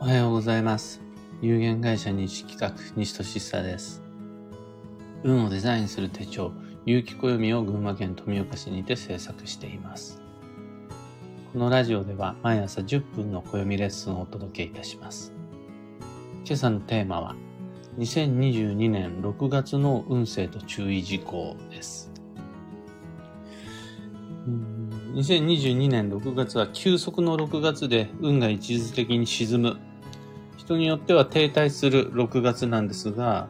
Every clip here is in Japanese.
おはようございます。有限会社西企画、西俊久です。運をデザインする手帳、有機暦を群馬県富岡市にて制作しています。このラジオでは毎朝10分の暦レッスンをお届けいたします。今朝のテーマは、2022年6月の運勢と注意事項です。2022年6月は急速の6月で運が一時的に沈む。人によっては停滞する6月なんですが、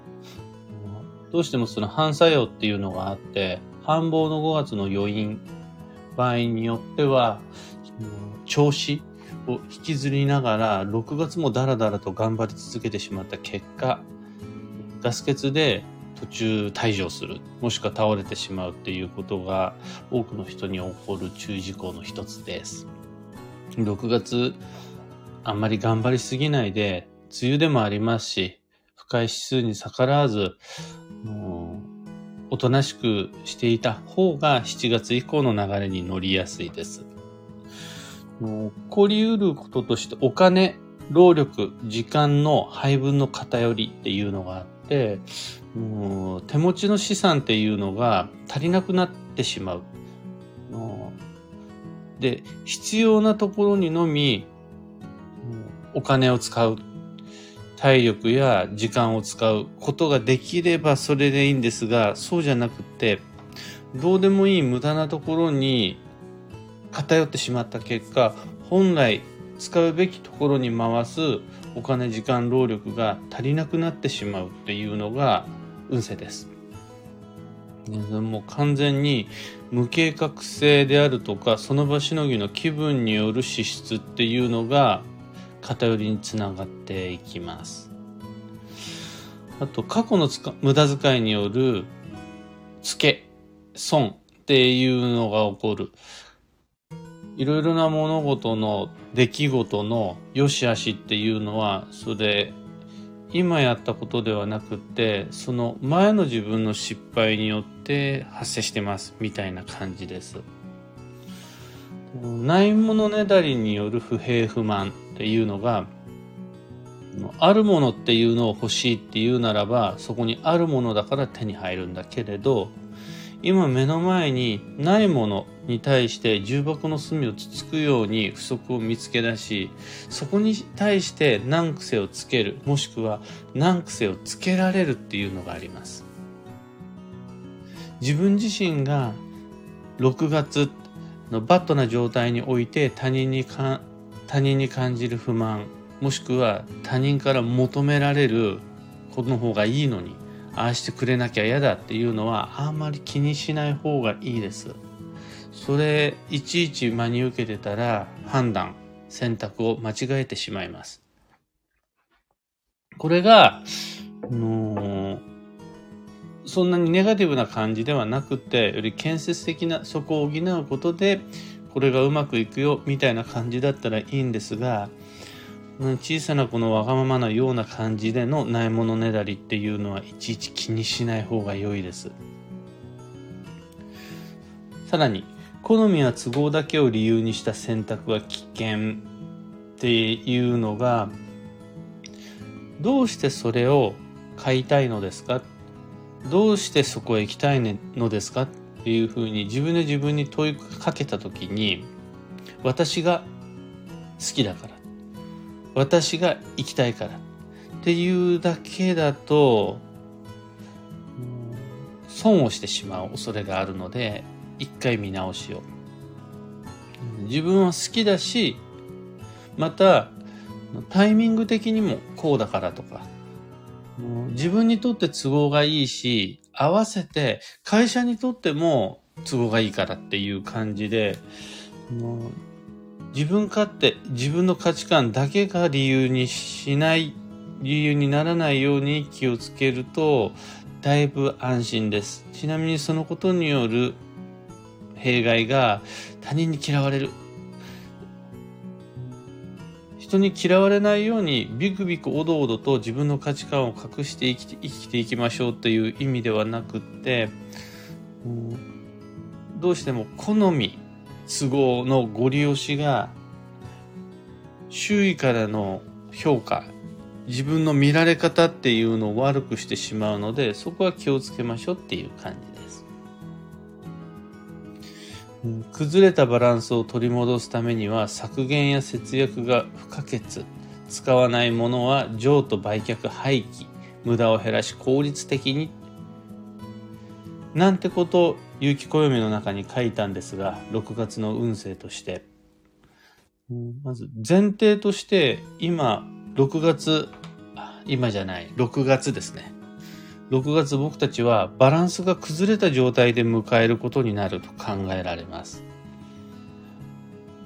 どうしてもその反作用っていうのがあって、繁忙の5月の余韻、場合によっては、調子を引きずりながら、6月もダラダラと頑張り続けてしまった結果、ガス欠で途中退場する、もしくは倒れてしまうっていうことが多くの人に起こる注意事項の一つです。6月、あんまり頑張りすぎないで、梅雨でもありますし、深い指数に逆らわず、もうおとなしくしていた方が7月以降の流れに乗りやすいです。もう起こりうることとしてお金、労力、時間の配分の偏りっていうのがあって、もう手持ちの資産っていうのが足りなくなってしま。うで、必要なところにのみお金を使う。体力や時間を使うことができればそれでいいんですが、そうじゃなくて、どうでもいい無駄なところに偏ってしまった結果、本来使うべきところに回すお金、時間、労力が足りなくなってしまうっていうのが運勢です。もう完全に無計画性であるとか、その場しのぎの気分による資質っていうのが偏りにつながっていきます。あと、過去の無駄遣いによる付け、損っていうのが起こる。いろいろな物事の出来事の良し悪しっていうのは、それ、今やったことではなくて、その前の自分の失敗によって発生してます、みたいな感じです。ないものねだりによる不平不満っていうのが、あるものっていうのを欲しいっていうならば、そこにあるものだから手に入るんだけれど、今目の前にないものに対して重箱の隅をつつくように不足を見つけ出し、そこに対して難癖をつける、もしくは難癖をつけられるっていうのがあります。自分自身が6月のバットな状態において他人にか他人に感じる不満、もしくは他人から求められることの方がいいのに、ああしてくれなきゃ嫌だっていうのはあんまり気にしない方がいいです。それいちいち真に受けてたら判断、選択を間違えてしまいます。これが、のそんなにネガティブな感じではなくて、より建設的なそこを補うことで、これがうまくいくよみたいな感じだったらいいんですが、小さなこのわがままなような感じでのないものねだりっていうのはいちいち気にしない方が良いです。さらに、好みや都合だけを理由にした選択は危険っていうのが、どうしてそれを買いたいのですか？どうしてそこへ行きたいのですか？いうふうに自分で自分に問いかけたときに、私が好きだから。私が行きたいからっていうだけだと損をしてしまう恐れがあるので一回見直しを自分は好きだしまたタイミング的にもこうだからとか自分にとって都合がいいし合わせて会社にとっても都合がいいからっていう感じで自分勝手、自分の価値観だけが理由にしない、理由にならないように気をつけると、だいぶ安心です。ちなみにそのことによる弊害が他人に嫌われる。人に嫌われないようにビクビクおどおどと自分の価値観を隠して生きて生きていきましょうっていう意味ではなくって、どうしても好み、都合のご利用しが周囲からの評価、自分の見られ方っていうのを悪くしてしまうので、そこは気をつけましょうっていう感じ。崩れたバランスを取り戻すためには削減や節約が不可欠。使わないものは譲渡売却廃棄。無駄を減らし効率的に。なんてことを結城暦の中に書いたんですが6月の運勢として。まず前提として今6月今じゃない。6月ですね。6月僕たちはバランスが崩れた状態で迎えることになると考えられます。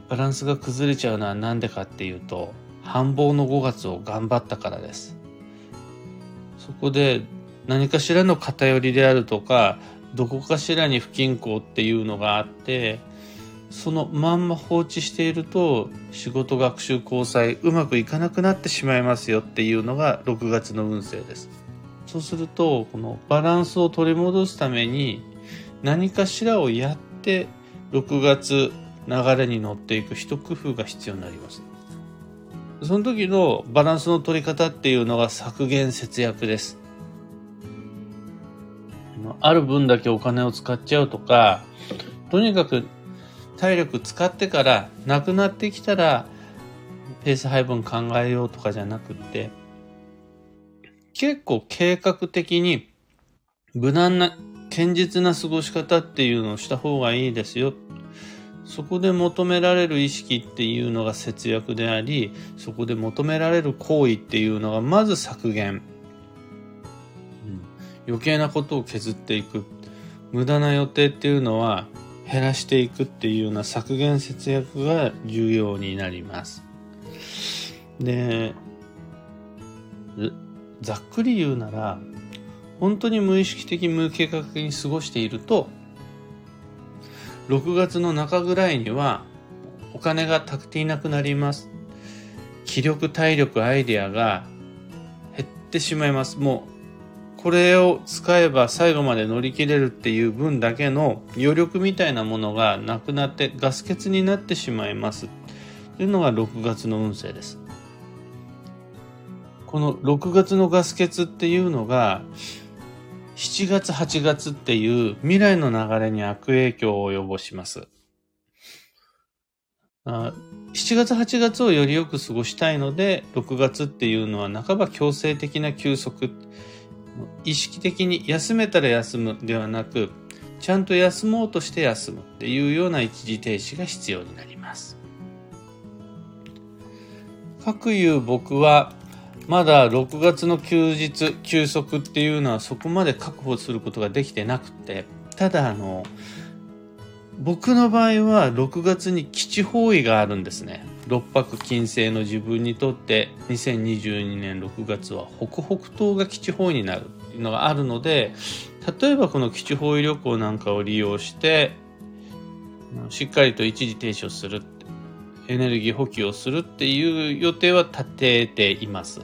バランスが崩れちゃうのは何でかっていうと、繁忙の5月を頑張ったからです。そこで何かしらの偏りであるとか、どこかしらに不均衡っていうのがあって、そのまんま放置していると仕事学習交際うまくいかなくなってしまいますよっていうのが6月の運勢です。そうすると、このバランスを取り戻すために何かしらをやって6月流れに乗っていく一工夫が必要になります。その時のバランスの取り方っていうのが削減節約です。ある分だけお金を使っちゃうとか、とにかく体力使ってからなくなってきたらペース配分考えようとかじゃなくって、結構計画的に無難な堅実な過ごし方っていうのをした方がいいですよ。そこで求められる意識っていうのが節約であり、そこで求められる行為っていうのがまず削減。うん、余計なことを削っていく。無駄な予定っていうのは減らしていくっていうような削減節約が重要になります。で、ざっくり言うなら本当に無意識的無計画に過ごしていると6月の中ぐらいにはお金が足っていなくなります。気力体力アイデアが減ってしまいます。もうこれを使えば最後まで乗り切れるっていう分だけの余力みたいなものがなくなってガス欠になってしまいます。というのが6月の運勢です。この6月のガス欠っていうのが、7月8月っていう未来の流れに悪影響を及ぼします。7月8月をよりよく過ごしたいので、6月っていうのは半ば強制的な休息。意識的に休めたら休むではなく、ちゃんと休もうとして休むっていうような一時停止が必要になります。かくいう僕はまだ6月の休日、休息っていうのはそこまで確保することができてなくて、ただあの、僕の場合は6月に基地方位があるんですね。六白金星の自分にとって2022年6月は北北東が基地方位になるっていうのがあるので、例えばこの基地方位旅行なんかを利用して、しっかりと一時停止をする、エネルギー補給をするっていう予定は立てています。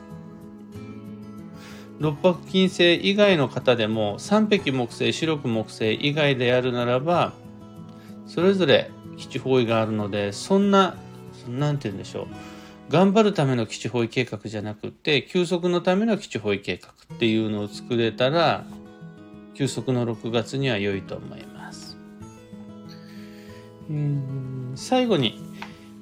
六白金星以外の方でも三匹木星白く木星以外でやるならばそれぞれ基地方位があるのでそんな何て言うんでしょう。頑張るための基地方位計画じゃなくて休息のための基地方位計画っていうのを作れたら休息の6月には良いと思います。最後に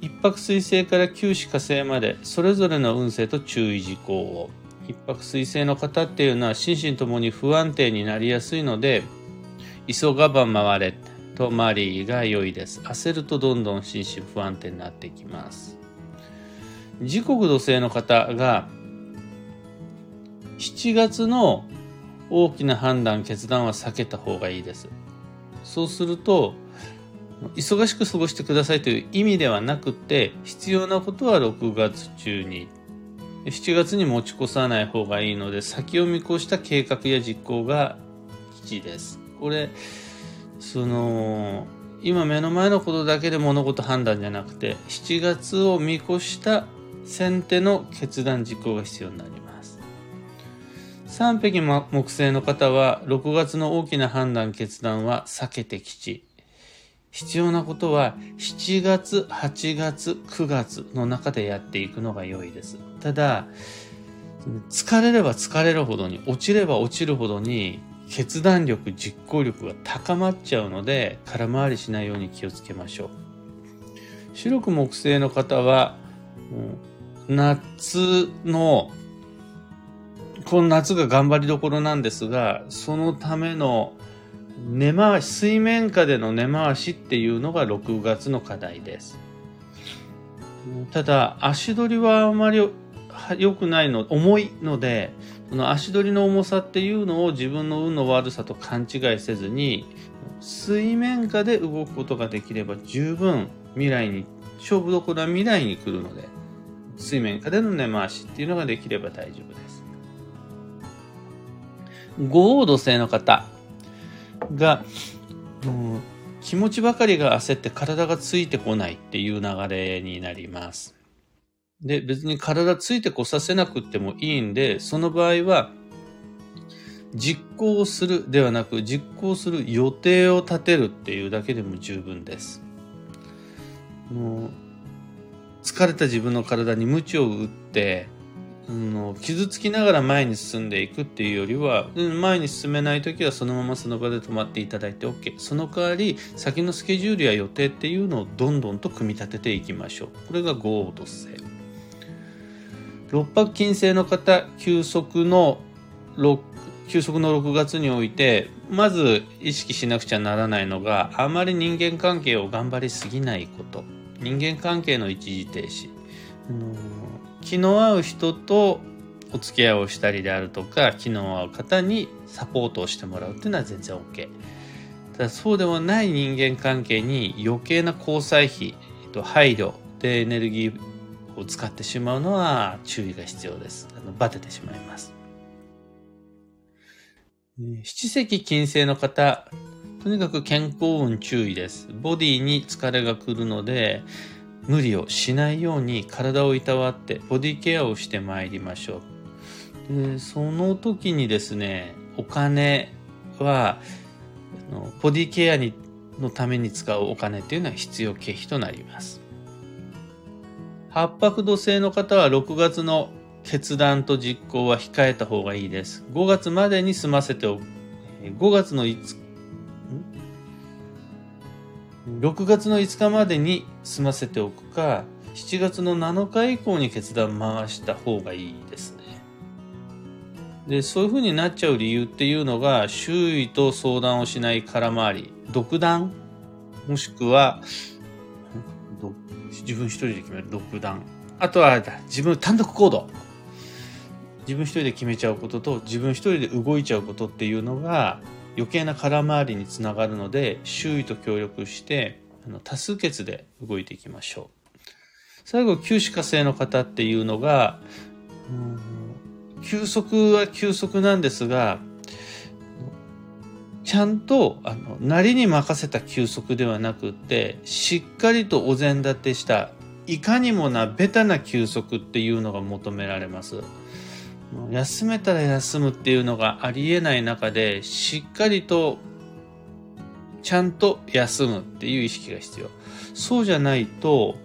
一泊水星から九死火星までそれぞれの運勢と注意事項を。一泊水星の方っていうのは心身ともに不安定になりやすいので急がば回れとマリーが良いです。焦るとどんどん心身不安定になってきます。時刻土星の方が7月の大きな判断決断は避けた方がいいです。そうすると忙しく過ごしてくださいという意味ではなくて必要なことは6月中に7月に持ち越さない方がいいので、先を見越した計画や実行が基地です。これ、その、今目の前のことだけで物事判断じゃなくて、7月を見越した先手の決断実行が必要になります。3匹木星の方は、6月の大きな判断決断は避けて基地。必要なことは7月、8月、9月の中でやっていくのが良いです。ただ、疲れれば疲れるほどに、落ちれば落ちるほどに、決断力、実行力が高まっちゃうので、空回りしないように気をつけましょう。白く木星の方は、夏の、この夏が頑張りどころなんですが、そのための根回し、水面下での根回しっていうのが6月の課題です。ただ、足取りはあまり良くないの、重いので、その足取りの重さっていうのを自分の運の悪さと勘違いせずに、水面下で動くことができれば十分未来に、勝負どころは未来に来るので、水面下での根回しっていうのができれば大丈夫です。五黄土星の方が、うん、気持ちばかりが焦って体がついてこないっていう流れになります。で、別に体ついてこさせなくてもいいんで、その場合は、実行するではなく、実行する予定を立てるっていうだけでも十分です。もう疲れた自分の体に鞭を打って、うん、傷つきながら前に進んでいくっていうよりは、前に進めない時はそのままその場で止まっていただいて OK その代わり先のスケジュールや予定っていうのをどんどんと組み立てていきましょうこれがゴード性六白金星の方、休息の6、休息の6月において、まず意識しなくちゃならないのが、あまり人間関係を頑張りすぎないこと。人間関係の一時停止。気の合う人とお付き合いをしたりであるとか、気の合う方にサポートをしてもらうっていうのは全然 OK。ただそうでもない人間関係に余計な交際費と、配慮でエネルギーを使ってしまうのは注意が必要です。あのバテてしまいます。七石金星の方、とにかく健康運注意です。ボディに疲れが来るので、無理をしないように体をいたわってボディケアをしてまいりましょう。でその時にですね、お金は、ボディケアにのために使うお金っていうのは必要経費となります。八白土星の方は6月の決断と実行は控えた方がいいです。5月までに済ませておく。5月の5 6月の5日までに済ませておくか、7月の7日以降に決断回した方がいいですね。で、そういう風になっちゃう理由っていうのが、周囲と相談をしない空回り、独断、もしくは、自分一人で決める独断。あとは自分単独行動。自分一人で決めちゃうことと自分一人で動いちゃうことっていうのが余計な空回りにつながるので周囲と協力してあの多数決で動いていきましょう。最後、休止火星の方っていうのが、休息は休息なんですが、ちゃんと、あの、なりに任せた休息ではなくって、しっかりとお膳立てした、いかにもなベタな休息っていうのが求められます。休めたら休むっていうのがありえない中で、しっかりと、ちゃんと休むっていう意識が必要。そうじゃないと、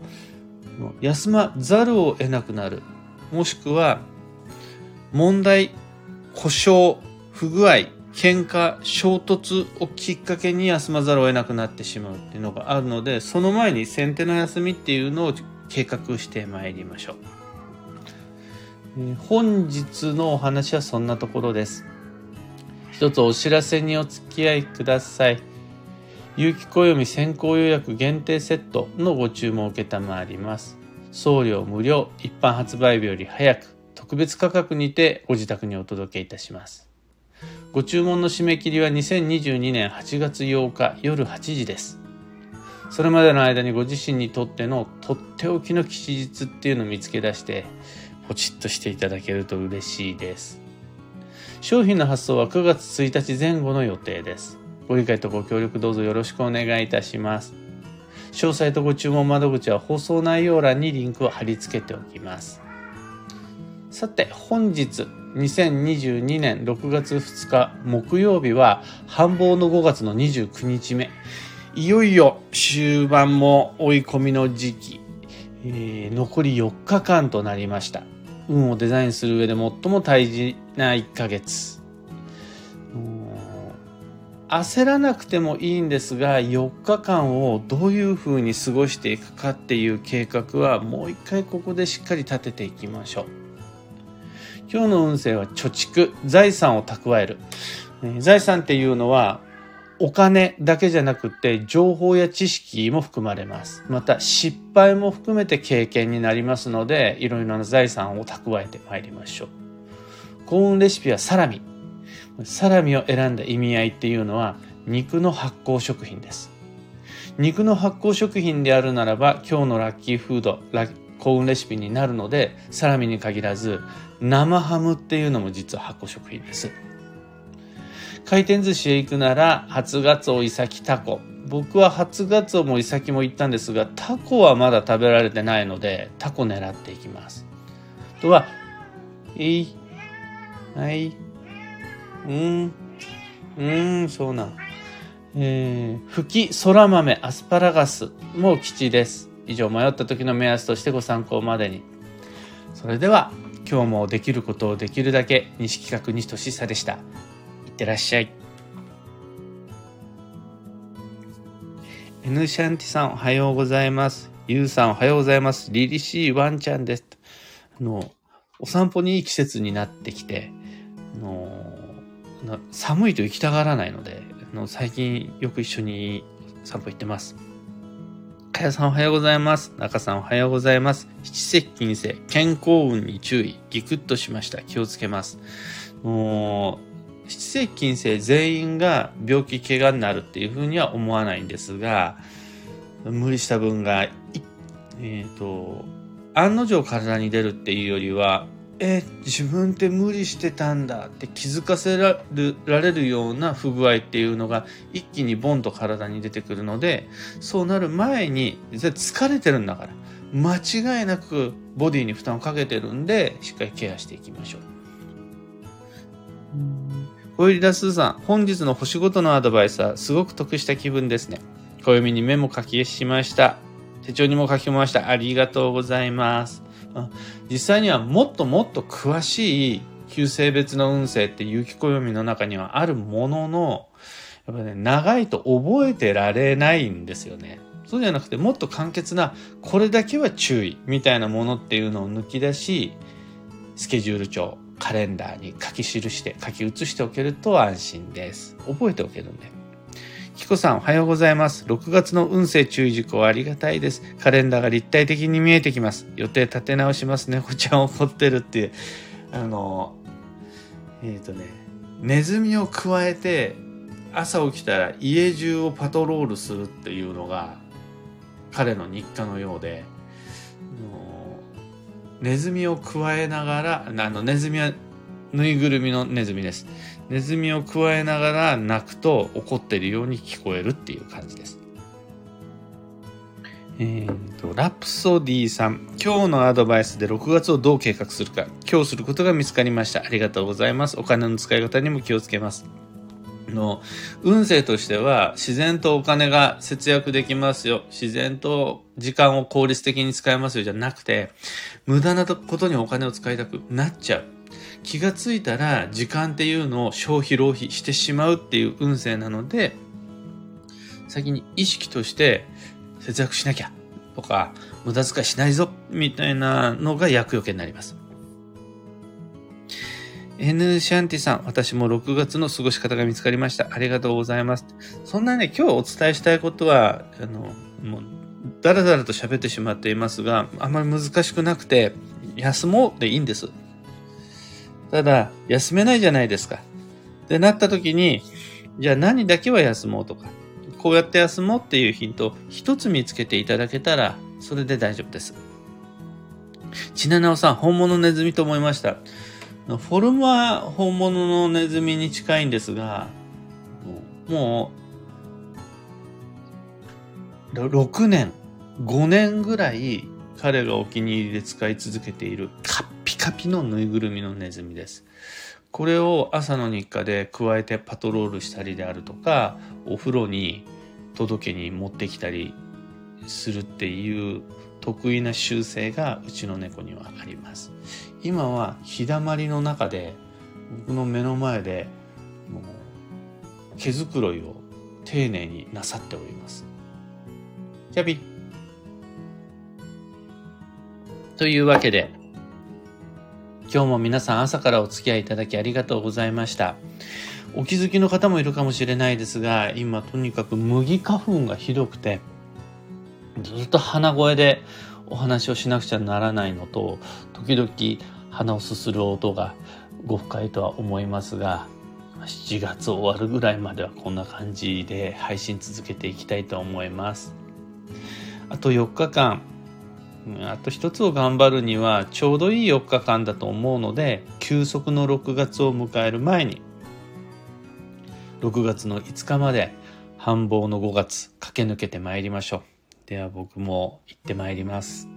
休まざるを得なくなる。もしくは、問題、故障、不具合、喧嘩、衝突をきっかけに休まざるを得なくなってしまうっていうのがあるので、その前に先手の休みっていうのを計画してまいりましょう。本日のお話はそんなところです。一つお知らせにお付き合いください。有機暦先行予約限定セットのご注文を受けたまわります。送料無料、一般発売日より早く、特別価格にてご自宅にお届けいたします。ご注文の締め切りは2022年8月8日夜8時です。それまでの間にご自身にとってのとっておきの吉日っていうのを見つけ出して、ポチッとしていただけると嬉しいです。商品の発送は9月1日前後の予定です。ご理解とご協力どうぞよろしくお願いいたします。詳細とご注文窓口は放送内容欄にリンクを貼り付けておきます。さて、本日2022年6月2日木曜日は繁忙の5月の29日目。いよいよ終盤も追い込みの時期、えー、残り4日間となりました。運をデザインする上で最も大事な1ヶ月。焦らなくてもいいんですが4日間をどういうふうに過ごしていくかっていう計画はもう一回ここでしっかり立てていきましょう今日の運勢は貯蓄財産を蓄える財産っていうのはお金だけじゃなくて情報や知識も含まれます。また失敗も含めて経験になりますのでいろいろな財産を蓄えてまいりましょう。幸運レシピはサラミ。サラミを選んだ意味合いっていうのは肉の発酵食品です。肉の発酵食品であるならば今日のラッキーフード幸運レシピになるのでサラミに限らず生ハムっていうのも実は発酵食品です。回転寿司へ行くなら初ガツオイサキタコ僕は初ガツオもイサキも行ったんですがタコはまだ食べられてないのでタコ狙っていきますあとは「いいはいうん。うん、そうなん。えー、吹き、そら豆、アスパラガスも吉です。以上、迷った時の目安としてご参考までに。それでは、今日もできることをできるだけ、西企画西俊久でした。いってらっしゃい。N シャンティさんおはようございます。ゆうさんおはようございます。リリシーワンちゃんです。あの、お散歩にいい季節になってきて、あの寒いと行きたがらないので、あの最近よく一緒に散歩行ってます。かやさんおはようございます。中さんおはようございます。七石金星、健康運に注意。ギクッとしました。気をつけます。もう、七石金星全員が病気、怪我になるっていうふうには思わないんですが、無理した分が、えっ、ー、と、案の定体に出るっていうよりは、え自分って無理してたんだって気づかせられるような不具合っていうのが一気にボンと体に出てくるのでそうなる前に疲れてるんだから間違いなくボディに負担をかけてるんでしっかりケアしていきましょう。小入田すーさん、本日の星ごとのアドバイスはすごく得した気分ですね。暦にメモ書きしました。手帳にも書きました。ありがとうございます。実際にはもっともっと詳しい旧性別の運勢って有機暦の中にはあるものの、やっぱね、長いと覚えてられないんですよね。そうじゃなくてもっと簡潔な、これだけは注意みたいなものっていうのを抜き出し、スケジュール帳、カレンダーに書き記して、書き写しておけると安心です。覚えておけるんで。キコさんおはようございます。6月の運勢注意事項ありがたいです。カレンダーが立体的に見えてきます。予定立て直しますね。こちゃん怒ってるっていう。あの、えっ、ー、とね、ネズミを加えて朝起きたら家中をパトロールするっていうのが彼の日課のようで、ネズミを加えながら、あのネズミはぬいぐるみのネズミです。ネズミを加えながら鳴くと怒ってるように聞こえるっていう感じです。えーと、ラプソディさん。今日のアドバイスで6月をどう計画するか。今日することが見つかりました。ありがとうございます。お金の使い方にも気をつけます。の運勢としては自然とお金が節約できますよ。自然と時間を効率的に使えますよじゃなくて、無駄なことにお金を使いたくなっちゃう。気がついたら時間っていうのを消費浪費してしまうっていう運勢なので、先に意識として節約しなきゃとか、無駄遣いしないぞみたいなのが厄除けになります。N シャンティさん、私も6月の過ごし方が見つかりました。ありがとうございます。そんなね、今日お伝えしたいことは、あの、もう、だらだらと喋ってしまっていますが、あまり難しくなくて、休もうでいいんです。ただ、休めないじゃないですか。ってなった時に、じゃあ何だけは休もうとか、こうやって休もうっていうヒントを一つ見つけていただけたら、それで大丈夫です。ちななおさん、本物ネズミと思いました。フォルムは本物のネズミに近いんですが、もう、6年、5年ぐらい彼がお気に入りで使い続けているカッピカピのぬいぐるみのネズミです。これを朝の日課で加えてパトロールしたりであるとか、お風呂に届けに持ってきたりするっていう得意な習性がうちの猫にはあります。今は日だまりの中で僕の目の前でもう毛づくろいを丁寧になさっております。キャビというわけで今日も皆さん朝からお付き合いいただきありがとうございました。お気づきの方もいるかもしれないですが、今とにかく麦花粉がひどくて、ずっと鼻声でお話をしなくちゃならないのと、時々鼻をすする音がご不快とは思いますが、7月終わるぐらいまではこんな感じで配信続けていきたいと思います。あと4日間、あと一つを頑張るにはちょうどいい4日間だと思うので、休息の6月を迎える前に、6月の5日まで繁忙の5月駆け抜けてまいりましょう。では僕も行ってまいります。